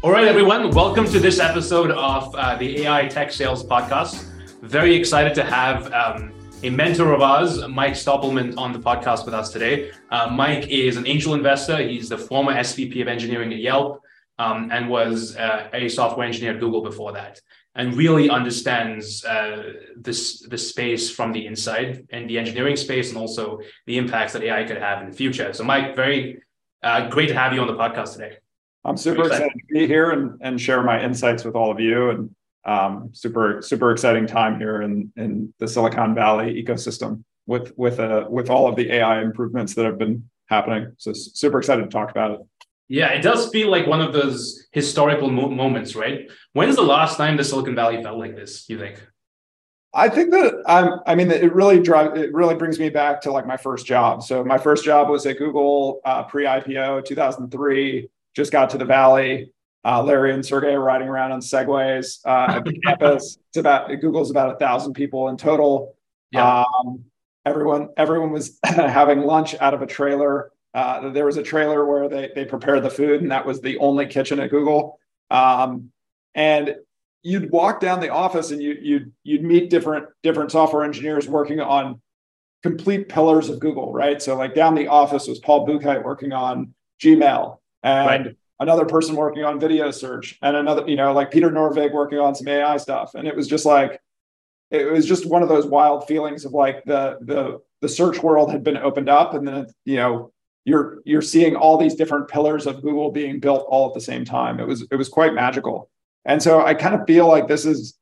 All right, everyone, welcome to this episode of uh, the AI Tech Sales Podcast. Very excited to have um, a mentor of ours, Mike Stoppelman, on the podcast with us today. Uh, Mike is an angel investor. He's the former SVP of engineering at Yelp um, and was uh, a software engineer at Google before that, and really understands uh, this the space from the inside and the engineering space, and also the impacts that AI could have in the future. So, Mike, very uh, great to have you on the podcast today. I'm super excited to be here and, and share my insights with all of you. And um, super super exciting time here in in the Silicon Valley ecosystem with with uh, with all of the AI improvements that have been happening. So super excited to talk about it. Yeah, it does feel like one of those historical mo- moments, right? When's the last time the Silicon Valley felt like this? You think? I think that I'm. I mean, it really drive. It really brings me back to like my first job. So my first job was at Google uh, pre-IPO, 2003 just got to the valley. Uh, Larry and Sergey are riding around on segways uh, at the campus. It's about Google's about a thousand people in total. Yeah. Um, everyone everyone was having lunch out of a trailer. Uh, there was a trailer where they they prepared the food, and that was the only kitchen at Google. Um, and you'd walk down the office, and you you'd you'd meet different different software engineers working on complete pillars of Google, right? So like down the office was Paul Buchheit working on Gmail and right. another person working on video search and another, you know, like Peter Norvig working on some AI stuff. And it was just like, it was just one of those wild feelings of like the the the search world had been opened up and then you know you're you're seeing all these different pillars of Google being built all at the same time. It was it was quite magical. And so I kind of feel like this is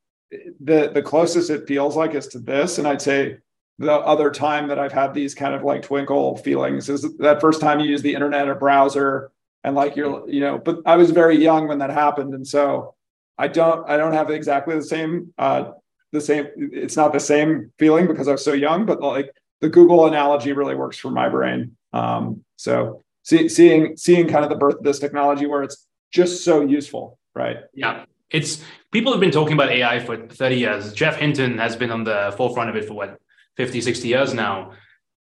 the the closest it feels like is to this. And I'd say the other time that I've had these kind of like twinkle feelings is that first time you use the internet or browser and like you're you know but i was very young when that happened. And so i don't i don't have exactly the same uh the same it's not the same feeling because i was so young but like the google analogy really works for my brain. Um so see, seeing seeing kind of the birth of this technology where it's just so useful right? Yeah. It's people have been talking about ai for 30 years. Geoff Hinton has been on the forefront of it for what 50 60 years now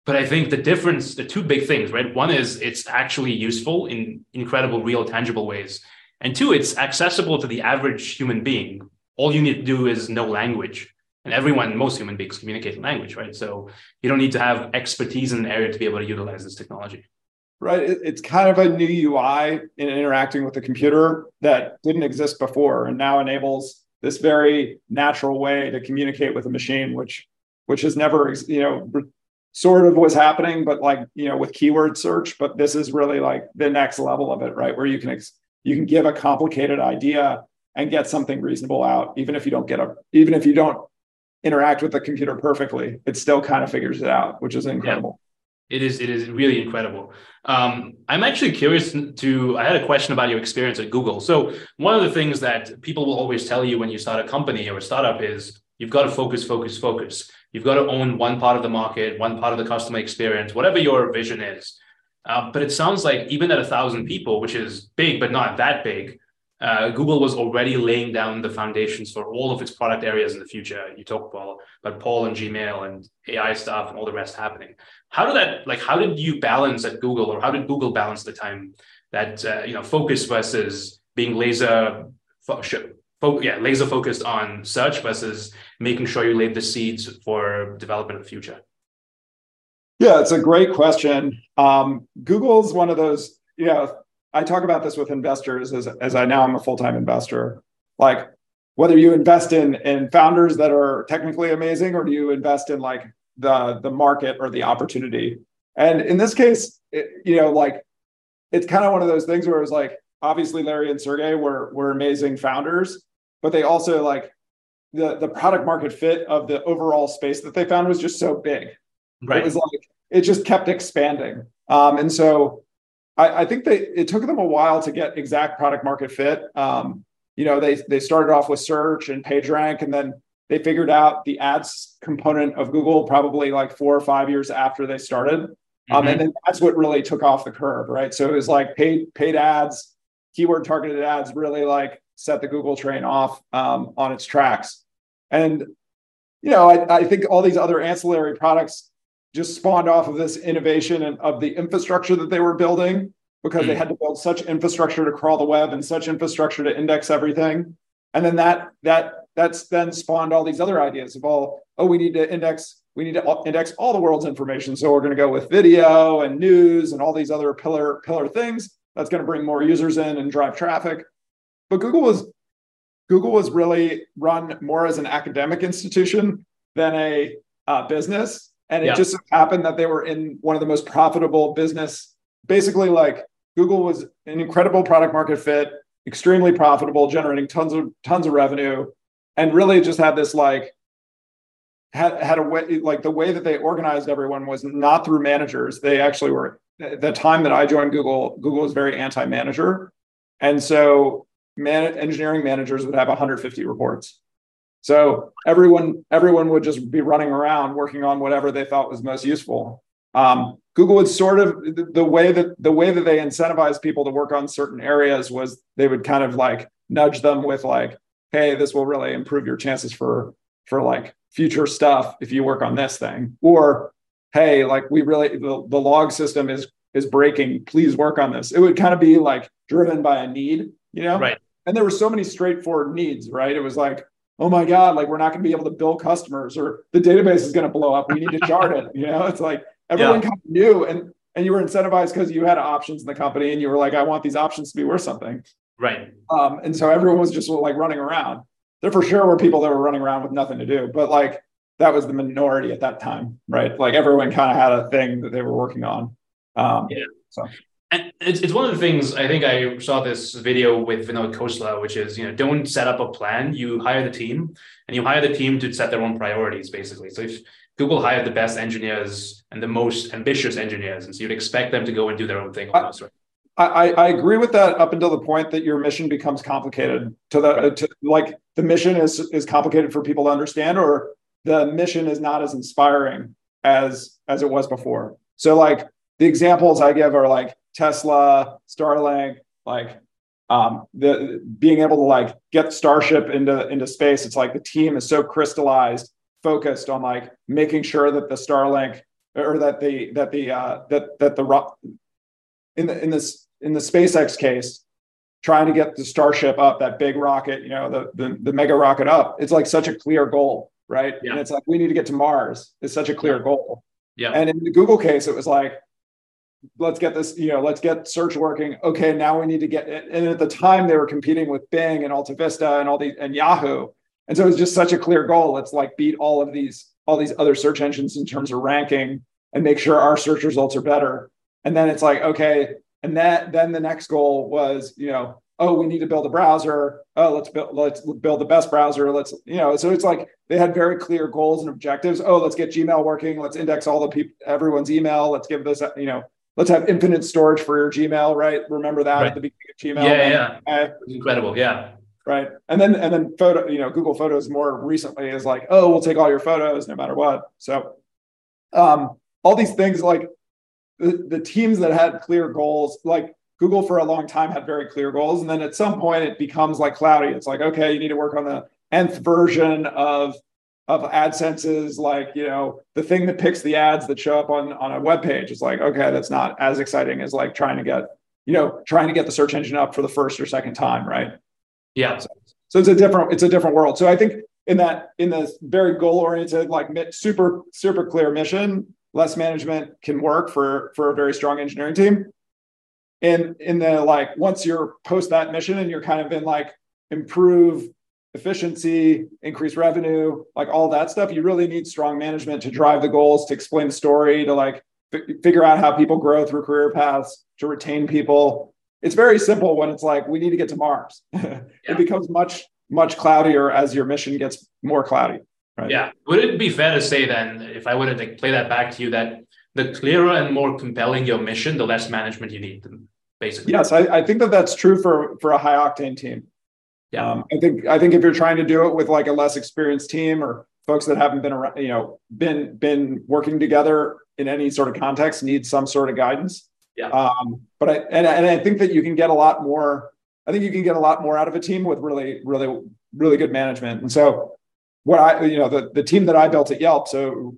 but I think the difference, the two big things, right? One is it's actually useful in incredible, real, tangible ways. And two, it's accessible to the average human being. All you need to do is know language. And everyone, most human beings communicate in language, right? So you don't need to have expertise in an area to be able to utilize this technology. Right. It's kind of a new UI in interacting with the computer that didn't exist before and now enables this very natural way to communicate with a machine, which which has never, you know, sort of was happening, but like you know with keyword search. But this is really like the next level of it, right? Where you can ex- you can give a complicated idea and get something reasonable out, even if you don't get a even if you don't interact with the computer perfectly, it still kind of figures it out, which is incredible. Yeah. It is. It is really incredible. Um, I'm actually curious to. I had a question about your experience at Google. So one of the things that people will always tell you when you start a company or a startup is you've got to focus, focus, focus. You've got to own one part of the market, one part of the customer experience, whatever your vision is. Uh, but it sounds like even at a thousand people, which is big but not that big, uh, Google was already laying down the foundations for all of its product areas in the future. You talk about, about Paul and Gmail and AI stuff and all the rest happening. How did that like? How did you balance at Google, or how did Google balance the time that uh, you know focus versus being laser fo- yeah, laser focused on search versus making sure you lay the seeds for development in the future? Yeah, it's a great question. Um, Google's one of those, you know, I talk about this with investors as, as I now I'm a full-time investor. Like whether you invest in in founders that are technically amazing or do you invest in like the the market or the opportunity. And in this case, it, you know, like it's kind of one of those things where it's like obviously Larry and Sergey were were amazing founders, but they also like the the product market fit of the overall space that they found was just so big. Right. It was like it just kept expanding. Um, and so I, I, think they it took them a while to get exact product market fit. Um, you know, they they started off with search and PageRank, and then they figured out the ads component of Google probably like four or five years after they started. Mm-hmm. Um, and then that's what really took off the curve, right? So it was like paid paid ads, keyword targeted ads really like set the Google train off um, on its tracks. And you know, I, I, think all these other ancillary products just spawned off of this innovation and of the infrastructure that they were building. because mm. they hmm. had to build such infrastructure to crawl the web and such infrastructure to index everything. And then that that that's then spawned all these other ideas of all, oh, we need to index, we need to index all the world's information. So we're going to go with video and news and all these other pillar pillar things. That's going to bring more users in and drive traffic. But Google was Google was really run more as an academic institution than a uh, business. And it yeah. just happened that they were in one of the most profitable business. Basically, like Google was an incredible product market fit, extremely profitable, generating tons of tons of revenue, and really just had this like had had a way like the way that they organized everyone was not through managers. They actually were the time that I joined Google. Google was very anti-manager, and so man, engineering managers would have 150 reports. So everyone everyone would just be running around working on whatever they thought was most useful. Um, Google would sort of the, the way that the way that they incentivized people to work on certain areas was they would kind of like nudge them with like, hey, this will really improve your chances for for like future stuff if you work on this thing, or hey, like we really the, the log system is is breaking. Please work on this. It would kind of be like driven by a need, you know? Right. And there were so many straightforward needs, right? It was like, oh my God, like we're not going to be able to bill customers or the database is going to blow up. We need to shard it. You know, it's like everyone yeah. kind of knew and and you were incentivized because you had options in the company and you were like, I want these options to be worth something. Right. Um, and so everyone was just like running around. There for sure were people that were running around with nothing to do, but like that was the minority at that time, right? Like everyone kind of had a thing that they were working on. Um, yeah. So and it's, it's one of the things I think I saw this video with Vinod Khosla, which is, you know, don't set up a plan. You hire the team and you hire the team to set their own priorities, basically. So if Google hired the best engineers and the most ambitious engineers, and so you'd expect them to go and do their own thing almost, right? I, I agree with that up until the point that your mission becomes complicated to the right. to, like the mission is is complicated for people to understand or the mission is not as inspiring as as it was before. So like the examples I give are like Tesla, Starlink, like um, the being able to like get Starship into into space. It's like the team is so crystallized, focused on like making sure that the Starlink or that the that the uh, that that the in the in this in the SpaceX case, trying to get the Starship up, that big rocket, you know, the the, the mega rocket up. It's like such a clear goal, right? Yeah. And it's like we need to get to Mars. It's such a clear goal. Yeah. And in the Google case, it was like let's get this, you know, let's get search working. Okay, now we need to get it. And at the time they were competing with Bing and Alta Vista and all these and Yahoo. And so it was just such a clear goal. Let's like beat all of these, all these other search engines in terms of ranking and make sure our search results are better. And then it's like, okay, and that then the next goal was, you know, oh, we need to build a browser. Oh, let's build let's build the best browser. Let's, you know, so it's like they had very clear goals and objectives. Oh, let's get Gmail working. Let's index all the people everyone's email. Let's give this, you know, let's have infinite storage for your Gmail, right? Remember that right. at the beginning of Gmail. Yeah, yeah. Incredible. Yeah. Right. And then and then photo, you know, Google Photos more recently is like, oh, we'll take all your photos no matter what. So um, all these things like the, the teams that had clear goals, like Google for a long time had very clear goals. And then at some point it becomes like cloudy. It's like, okay, you need to work on the nth version of of AdSense is like, you know, the thing that picks the ads that show up on, on a web page. It's like, okay, that's not as exciting as like trying to get, you know, trying to get the search engine up for the first or second time, right? Yeah. So, so it's a different, it's a different world. So I think in that, in the very goal-oriented, like super, super clear mission, less management can work for for a very strong engineering team. And in the like, once you're post that mission and you're kind of in like improve efficiency, increase revenue, like all that stuff. You really need strong management to drive the goals, to explain the story, to like f- figure out how people grow through career paths, to retain people. It's very simple when it's like we need to get to Mars. yeah. It becomes much much cloudier as your mission gets more cloudy. Right? Yeah. Would it be fair to say then, if I were to play that back to you, that the clearer and more compelling your mission, the less management you need, basically? Yes, I, I think that that's true for for a high octane team. Yeah. Um, I think I think if you're trying to do it with like a less experienced team or folks that haven't been around, you know, been been working together in any sort of context, need some sort of guidance. Yeah. Um, but I and, and I think that you can get a lot more. I think you can get a lot more out of a team with really, really, really good management. And so, what I, you know, the the team that I built at Yelp, so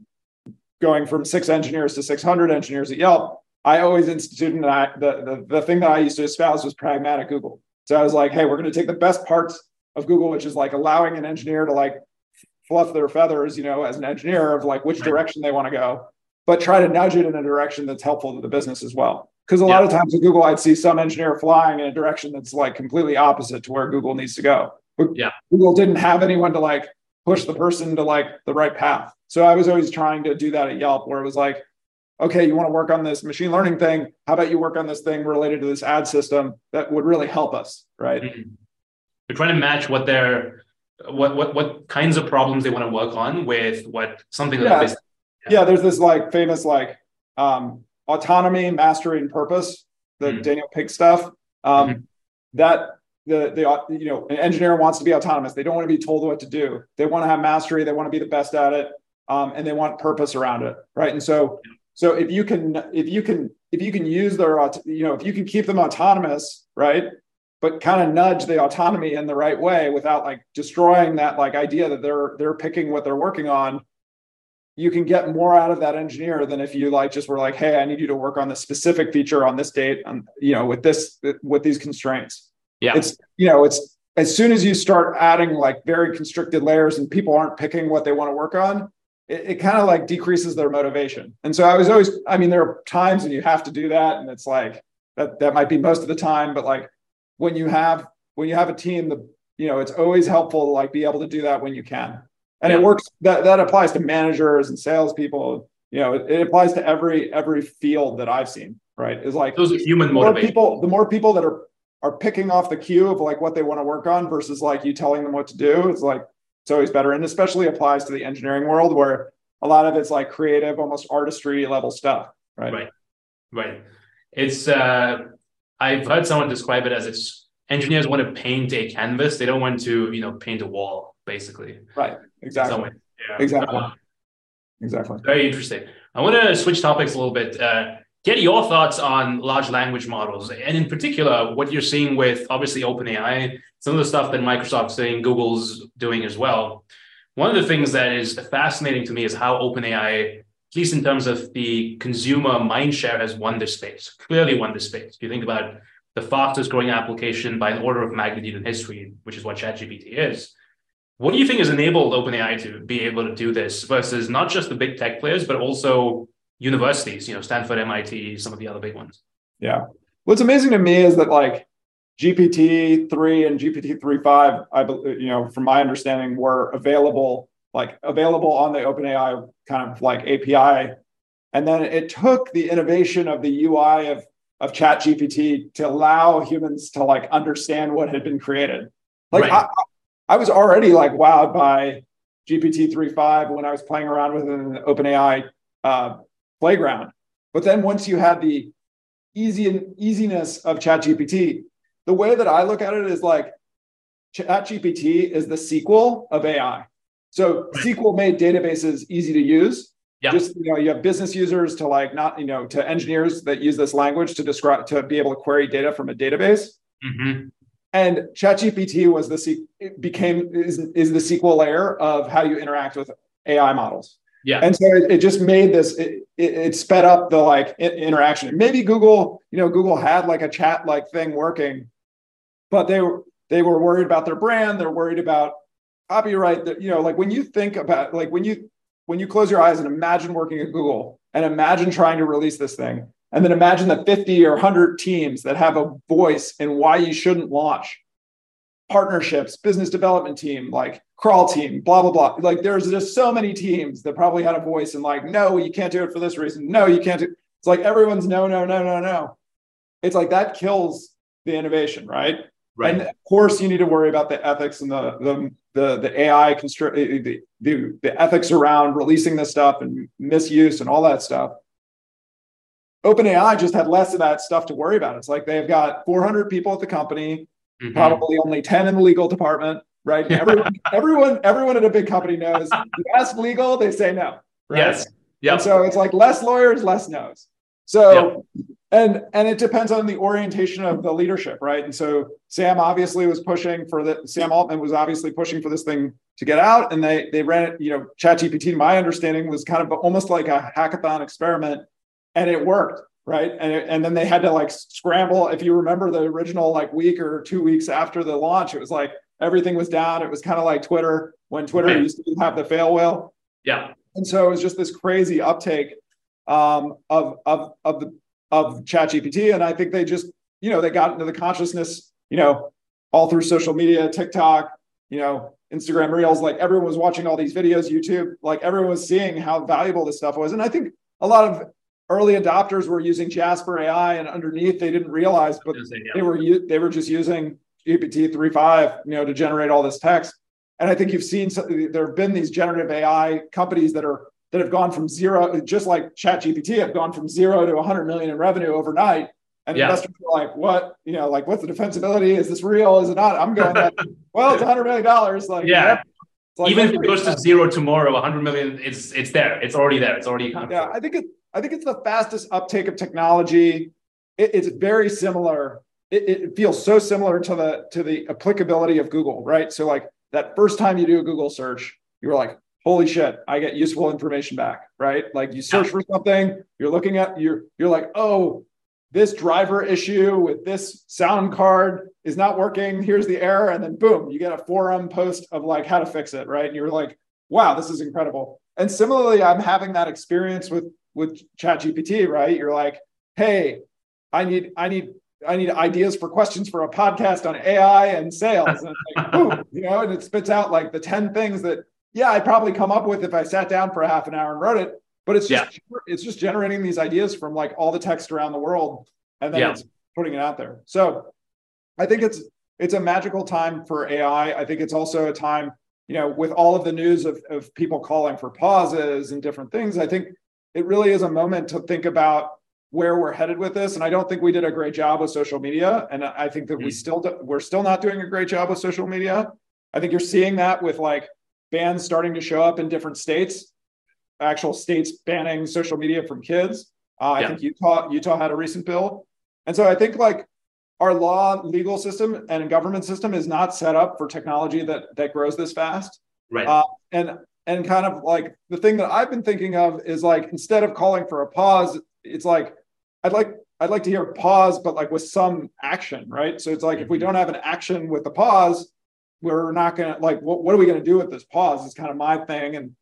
going from six engineers to 600 engineers at Yelp, I always instituted and I, the, the the thing that I used to espouse was pragmatic Google. So I was like, hey, we're going to take the best parts of Google, which is like allowing an engineer to like fluff their feathers, you know, as an engineer of like which direction they want to go, but try to nudge it in a direction that's helpful to the business as well. Because a yeah. lot of times at Google, I'd see some engineer flying in a direction that's like completely opposite to where Google needs to go. But yeah. Google didn't have anyone to like push the person to like the right path. So I was always trying to do that at Yelp, where it was like, okay, you want to work on this machine learning thing? How about you work on this thing related to this ad system that would really help us, right? Mm-hmm. You're trying to match what their what what what kinds of problems they want to work on with what something yeah. that yeah. yeah, there's this like famous like um, autonomy, mastery, and purpose, the mm-hmm. Daniel Pink stuff. Um, mm-hmm. That the the you know an engineer wants to be autonomous. They don't want to be told what to do. They want to have mastery. They want to be the best at it, um, and they want purpose around it, right? And so so if you can if you can if you can use their you know if you can keep them autonomous, right? But kind of nudge the autonomy in the right way without like destroying that like idea that they're they're picking what they're working on you can get more out of that engineer than if you like just were like hey i need you to work on this specific feature on this date and you know with this with these constraints yeah it's you know it's as soon as you start adding like very constricted layers and people aren't picking what they want to work on it, it kind of like decreases their motivation and so i was always i mean there are times when you have to do that and it's like that that might be most of the time but like when you have when you have a team the you know it's always helpful to like be able to do that when you can and yeah. it works that that applies to managers and salespeople. You know, it, it, applies to every every field that I've seen. Right, is like those are human more people. The more people that are are picking off the queue of like what they want to work on versus like you telling them what to do. It's like it's always better, and especially applies to the engineering world where a lot of it's like creative, almost artistry level stuff. Right. Right. Right. It's uh, I've heard someone describe it as it's engineers want to paint a canvas. They don't want to, you know, paint a wall, basically. Right. Exactly. Yeah. Exactly. Uh, exactly. Very interesting. I want to switch topics a little bit. Uh, get your thoughts on large language models, and in particular, what you're seeing with obviously OpenAI, some of the stuff that Microsoft's saying, Google's doing as well. One of the things that is fascinating to me is how OpenAI, at least in terms of the consumer mindshare, has won this space. Clearly, won this space. If you think about the fastest growing application by an order of magnitude in history, which is what ChatGPT is what do you think has enabled OpenAI to be able to do this versus not just the big tech players, but also universities, you know, Stanford, MIT, some of the other big ones? Yeah. What's amazing to me is that like GPT 3 and GPT 3.5, I you know, from my understanding, were available, like available on the OpenAI kind of like API. And then it took the innovation of the UI of, of Chat GPT to allow humans to like understand what had been created. Like right. I, I was already like wowed by GPT 3.5 when I was playing around with an OpenAI uh, playground. But then once you had the easy easiness of ChatGPT, the way that I look at it is like ChatGPT is the SQL of AI. So SQL made databases easy to use. Yeah. Just you know, you have business users to like not you know to engineers that use this language to describe to be able to query data from a database. Mm-hmm. And ChatGPT was the it became is, is the SQL layer of how you interact with AI models. Yeah. And so it, it just made this it, it, it, sped up the like interaction. Maybe Google, you know, Google had like a chat like thing working, but they were they were worried about their brand. They're worried about copyright. That you know, like when you think about like when you when you close your eyes and imagine working at Google and imagine trying to release this thing, and then imagine the 50 or 100 teams that have a voice in why you shouldn't launch partnerships, business development team, like crawl team, blah, blah, blah. Like there's just so many teams that probably had a voice and like, no, you can't do it for this reason. No, you can't do it's like everyone's no, no, no, no, no. It's like that kills the innovation, right? Right. And of course, you need to worry about the ethics and the the the, the AI constr- eh, eh, the, the the ethics around releasing this stuff and misuse and all that stuff. OpenAI just had less of that stuff to worry about. It's like they've got 400 people at the company, mm-hmm. probably only 10 in the legal department, right? Everyone, everyone, everyone at a big company knows. You ask legal, they say no. Right? Yes. Yeah. So it's like less lawyers, less no's. So, yep. and and it depends on the orientation of the leadership, right? And so Sam obviously was pushing for the Sam Altman was obviously pushing for this thing to get out, and they they ran it. You know, ChatGPT, my understanding was kind of almost like a hackathon experiment and it worked. Right? And, and then they had to like scramble. If you remember the original like week or two weeks after the launch, it was like everything was down. It was kind of like Twitter when Twitter right. used to have the fail whale. Yeah. And so it was just this crazy uptake um, of of of the of ChatGPT, and I think they just you know they got into the consciousness you know all through social media, TikTok, you know Instagram Reels, like everyone was watching all these videos, YouTube, like everyone was seeing how valuable this stuff was, and I think a lot of early adopters were using Jasper AI, and underneath they didn't realize, but they were they were just using GPT 3.5, you know, to generate all this text. And I think you've seen there have been these generative AI companies that are that have gone from zero, just like ChatGPT, have gone from zero to 100 million in revenue overnight. And yeah. investors are like, "What? You know, like, what's the defensibility? Is this real? Is it not?" I'm going, like, "Well, it's 100 million dollars." Like, yeah. Like, Even if it goes to zero tomorrow, 100 million, it's it's there. It's already there. It's already Yeah, I think it. I think it's the fastest uptake of technology. It, it's very similar. It, it feels so similar to the to the applicability of Google, right? So like that first time you do a Google search, you're like, holy shit, I get useful information back, right? Like you search for something, you're looking at you're you're like, oh, this driver issue with this sound card is not working. Here's the error, and then boom, you get a forum post of like how to fix it, right? And you're like, wow, this is incredible. And similarly, I'm having that experience with with ChatGPT, right? You're like, hey, I need I need I need ideas for questions for a podcast on AI and sales. And like, you know, and it spits out like the 10 things that, yeah, I'd probably come up with if I sat down for a half an hour and wrote it. But it's just yeah. it's just generating these ideas from like all the text around the world and then yeah. it's putting it out there. So I think it's it's a magical time for AI. I think it's also a time, you know, with all of the news of, of people calling for pauses and different things, I think it really is a moment to think about where we're headed with this. And I don't think we did a great job with social media. And I think that we mm-hmm. still do, we're still not doing a great job with social media. I think you're seeing that with like bans starting to show up in different states, actual states banning social media from kids. Uh, yeah. I think Utah Utah had a recent bill, and so I think like our law, legal system, and government system is not set up for technology that that grows this fast. Right. Uh, and and kind of like the thing that I've been thinking of is like instead of calling for a pause, it's like I'd like I'd like to hear pause, but like with some action, right? So it's like if we mm-hmm. don't have an action with the pause, we're not gonna like what, what are we gonna do with this pause? Is kind of my thing. And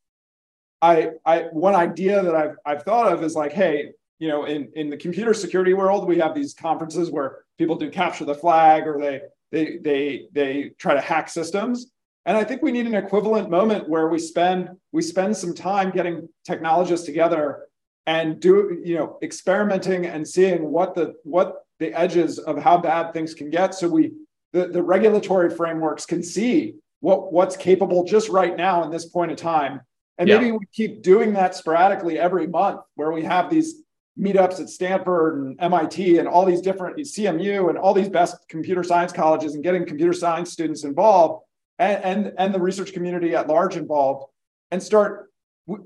I I one idea that I've I've thought of is like, hey, you know, in in the computer security world, we have these conferences where people do capture the flag or they they they they try to hack systems. And I think we need an equivalent moment where we spend we spend some time getting technologists together and do you know experimenting and seeing what the what the edges of how bad things can get so we the, the regulatory frameworks can see what what's capable just right now in this point of time and yeah. maybe we keep doing that sporadically every month where we have these meetups at stanford and mit and all these different cmu and all these best computer science colleges and getting computer science students involved and and, and the research community at large involved and start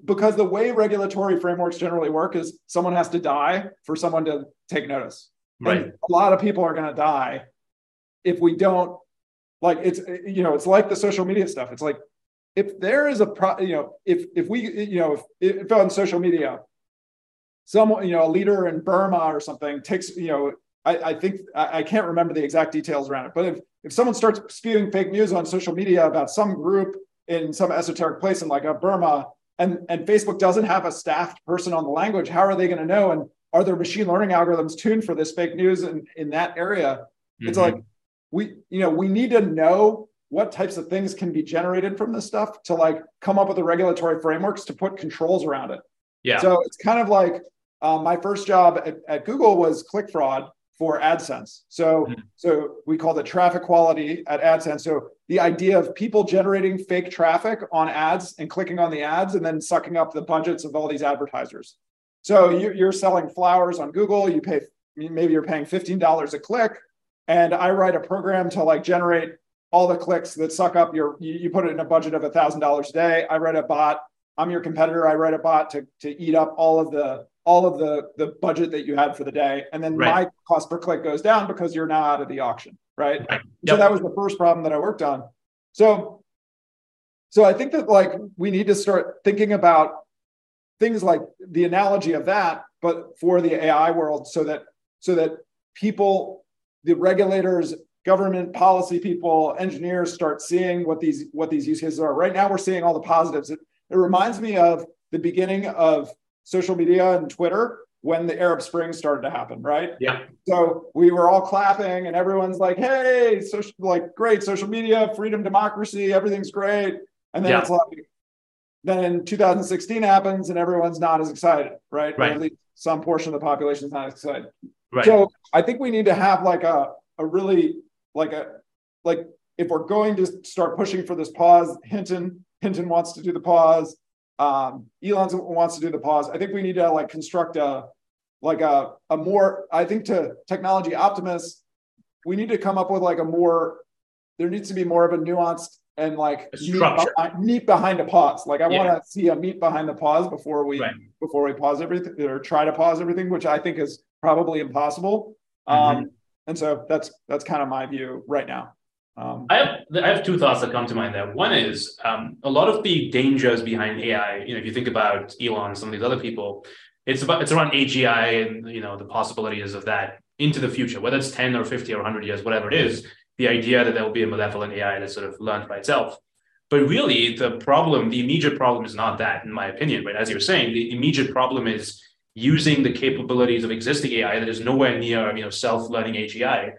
because the way regulatory frameworks generally work is someone has to die for someone to take notice. Right. And a lot of people are going to die if we don't like it's you know it's like the social media stuff. It's like if there is a pro, you know if if we you know if, if on social media someone you know a leader in Burma or something takes you know I, I think I, I can't remember the exact details around it, but if if someone starts spewing fake news on social media about some group in some esoteric place in like a Burma and and facebook doesn't have a staffed person on the language how are they going to know? And are there machine learning algorithms tuned for this fake news in, in that area? Mm-hmm. it's like we you know we need to know what types of things can be generated from this stuff to like come up with the regulatory frameworks to put controls around it. Yeah. So it's kind of like um, my first job at, at google was click fraud for AdSense. So, mm-hmm. so we call it traffic quality at AdSense. So the idea of people generating fake traffic on ads and clicking on the ads and then sucking up the budgets of all these advertisers. So you're selling flowers on Google. You pay maybe you're paying fifteen dollars a click, and I write a program to like generate all the clicks that suck up your. You put it in a budget of a thousand dollars a day. I write a bot. I'm your competitor. I write a bot to to eat up all of the all of the the budget that you had for the day and then right. my cost per click goes down because you're now out of the auction right, right. Yep. so that was the first problem that i worked on so so i think that like we need to start thinking about things like the analogy of that, but for the AI world, so that so that people, the regulators, government policy people, engineers start seeing what these what these use cases are. Right now, we're seeing all the positives. It, it reminds me of the beginning of social media and Twitter when the Arab Spring started to happen, right? Yeah. So we were all clapping, and everyone's like, "Hey, social, like great social media, freedom, democracy, everything's great." And then yeah. it's like, then 2016 happens, and everyone's not as excited, right? Right. at least some portion of the population is not as excited. Right. So I think we need to have like a a really like a like if we're going to start pushing for this pause, Hinton Hinton wants to do the pause. Um, Elon wants to do the pause. I think we need to like construct a like a, a more, I think to technology optimists, we need to come up with like a more, there needs to be more of a nuanced and like meat behind, behind, a pause. Like I yeah. want to see a meat behind the pause before we right. before we pause everything or try to pause everything, which I think is probably impossible. Mm-hmm. Um, and so that's that's kind of my view right now. Um, I have I have two thoughts that come to mind there. One is um, a lot of the dangers behind AI. You know, if you think about Elon and some of these other people, it's about it's around AGI and you know the possibilities of that into the future, whether it's 10 or 50 or 100 years, whatever it is, the idea that there will be a malevolent AI that sort of learns by itself. But really, the problem, the immediate problem is not that, in my opinion, right? As you were saying, the immediate problem is using the capabilities of existing AI that is nowhere near, you know, self-learning AGI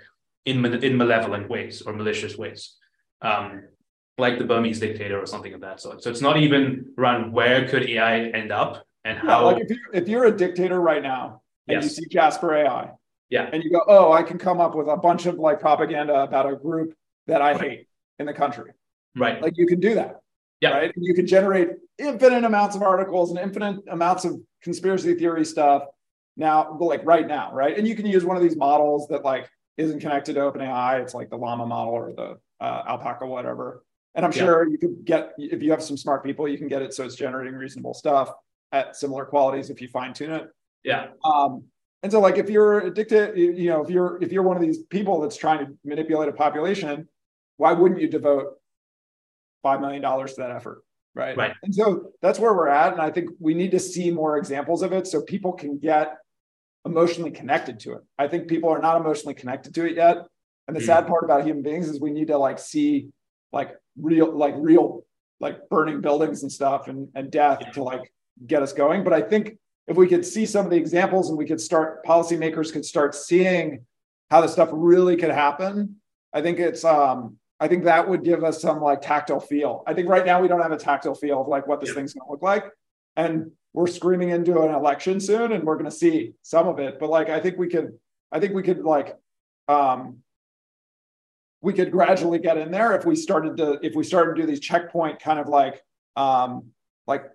in, in malevolent ways or malicious ways. Um, like the Burmese dictator or something of that sort. So it's not even around where could AI end up and how. Yeah, like if you're, if you're a dictator right now and yes. you see Jasper AI, yeah, and you go, oh, I can come up with a bunch of like propaganda about a group that I right. hate in the country, right? Like you can do that, yeah, right? And you can generate infinite amounts of articles and infinite amounts of conspiracy theory stuff now, like right now, right? And you can use one of these models that like isn't connected to OpenAI. It's like the Llama model or the uh, Alpaca, whatever. And I'm yeah. sure you could get if you have some smart people, you can get it so it's generating reasonable stuff at similar qualities if you fine tune it. Yeah. Um, and so like if you're addicted, you know, if you're if you're one of these people that's trying to manipulate a population, why wouldn't you devote five million dollars to that effort? Right. Right. And so that's where we're at. And I think we need to see more examples of it so people can get emotionally connected to it. I think people are not emotionally connected to it yet. And the mm. sad part about human beings is we need to like see like real, like real, like burning buildings and stuff and, and death yeah. to like get us going. But I think if we could see some of the examples and we could start, policymakers could start seeing how this stuff really could happen. I think it's, um, I think that would give us some like tactile feel. I think right now we don't have a tactile feel of like what this yeah. thing's going to look like. And we're screaming into an election soon and we're going to see some of it. But like, I think we could, I think we could like, um, we could gradually get in there if we started to, if we started to do these checkpoint kind of like, um, like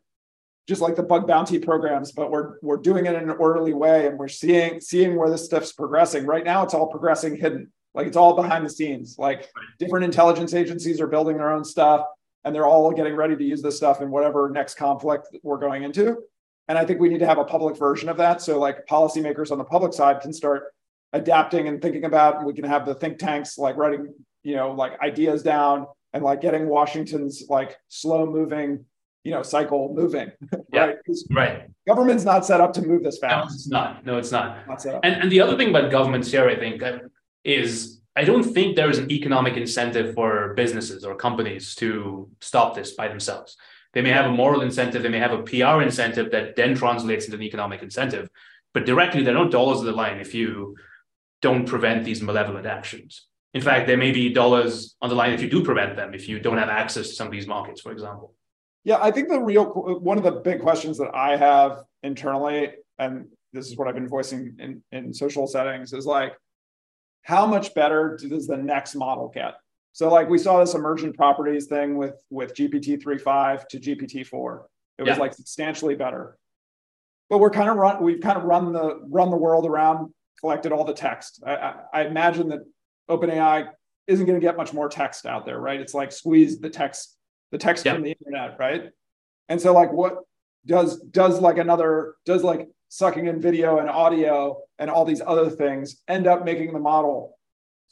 just like the bug bounty programs, but we're we're doing it in an orderly way and we're seeing seeing where this stuff's progressing. Right now, it's all progressing hidden, like it's all behind the scenes. Like different intelligence agencies are building their own stuff, and they're all getting ready to use this stuff in whatever next conflict we're going into. And I think we need to have a public version of that, so like policymakers on the public side can start adapting and thinking about, and we can have the think tanks like writing, you know, like ideas down and like getting Washington's like slow moving you know cycle moving yeah, right? right. Government's not set up to move this fast. no it's not. No it's not, not and, and the other thing about governments here i think uh, is i don't think there is an economic incentive for businesses or companies to stop this by themselves they may have a moral incentive they may have a pr incentive that then translates into an economic incentive but directly there are no dollars on the line if you don't prevent these malevolent actions in fact there may be dollars on the line if you do prevent them if you don't have access to some of these markets for example yeah, I think the real one of the big questions that I have internally, and this is what I've been voicing in, in social settings, is like, how much better does the next model get? So, like we saw this emergent properties thing with with GPT 3.5 to GPT 4. It was yeah. like substantially better. But we're kind of run, we've kind of run the run the world around, collected all the text. I, I, I imagine that OpenAI isn't going to get much more text out there, right? It's like squeeze the text the text from the internet, right? And so like what does does like another does like sucking in video and audio and all these other things end up making the model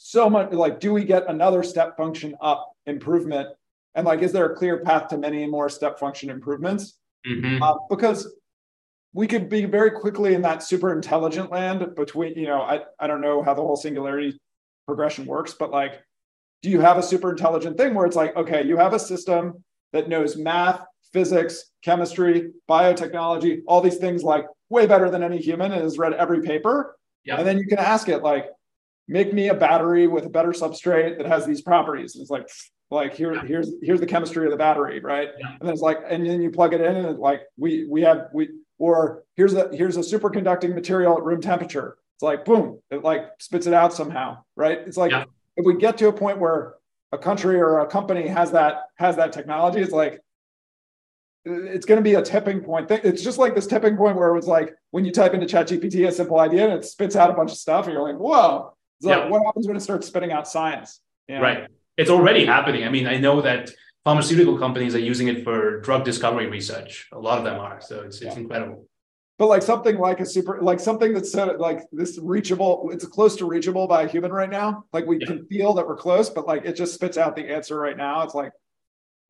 so much like do we get another step function up improvement and like is there a clear path to many more step function improvements mm-hmm. uh, because we could be very quickly in that super intelligent land between, you know, I, I don't know how the whole singularity progression works, but like, do you have a super intelligent thing where it's like, okay, you have a system that knows math, physics, chemistry, biotechnology, all these things like way better than any human and has read every paper. Yeah. And then you can ask it like, make me a battery with a better substrate that has these properties. And it's like, like here, here's here's the chemistry of the battery, right? Yeah. And then it's like, and then you plug it in, and it's like we we have we or here's a here's a superconducting material at room temperature. It's like boom, it like spits it out somehow, right? It's like yeah. if we get to a point where a country or a company has that has that technology, it's like it's going to be a tipping point. It's just like this tipping point where it was like when you type into ChatGPT a simple idea and it spits out a bunch of stuff, and you're like, whoa. It's yeah. what happens when it starts spitting out science? You know? Right. It's already happening. I mean, I know that pharmaceutical companies are using it for drug discovery research. A lot of them are. So it's, it's yeah. incredible. But like something like a super, like something that's so like this reachable, it's close to reachable by a human right now. Like we yeah. can feel that we're close, but like it just spits out the answer right now. It's like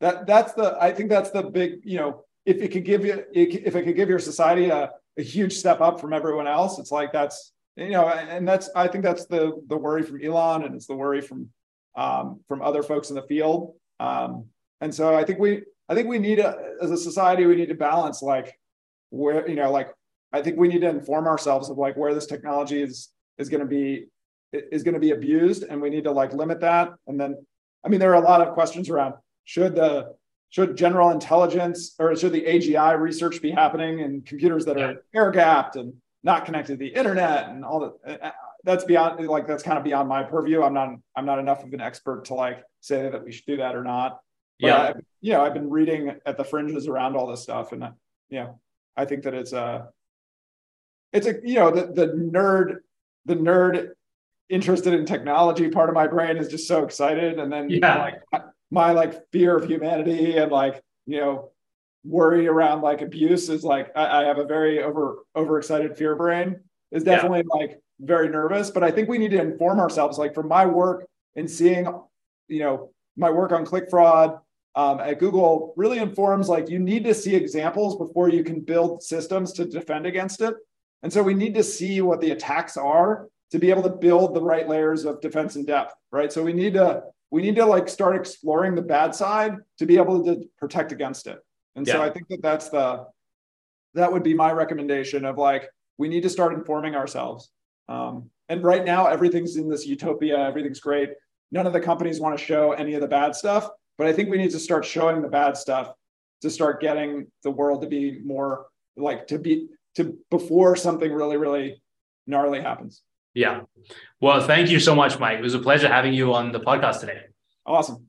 that. That's the. I think that's the big. You know, if it could give you, if it could give your society a, a huge step up from everyone else, it's like that's you know, and that's I think that's the the worry from Elon, and it's the worry from um, from other folks in the field. Um, and so I think we I think we need a, as a society we need to balance like where you know like I think we need to inform ourselves of like where this technology is is going to be is going to be abused and we need to like limit that and then I mean there are a lot of questions around should the should general intelligence or should the AGI research be happening in computers that are air gapped and not connected to the internet and all that uh, uh, that's beyond like that's kind of beyond my purview. I'm not i'm not enough of an expert to like say that we should do that or not. But yeah. I, you know i've been reading at the fringes around all this stuff and uh, you know i think that it's a it's a you know the, the nerd the nerd interested in technology part of my brain is just so excited. And then yeah. like my like fear of humanity and like you know worry around like abuse is like I, I have a very over overexcited fear brain is definitely yeah. like very nervous. But I think we need to inform ourselves. Like from my work and seeing, you know, my work on click fraud um, at Google really informs like you need to see examples before you can build systems to defend against it. And so we need to see what the attacks are to be able to build the right layers of defense in depth, right? So we need to we need to like start exploring the bad side to be able to protect against it. And yeah. so I think that that's the that would be my recommendation of like we need to start informing ourselves. Um, and right now, everything's in this utopia. Everything's great. None of the companies want to show any of the bad stuff, but I think we need to start showing the bad stuff to start getting the world to be more like to be to before something really really gnarly happens. Yeah. Well, thank you so much, Mike. It was a pleasure having you on the podcast today. Awesome.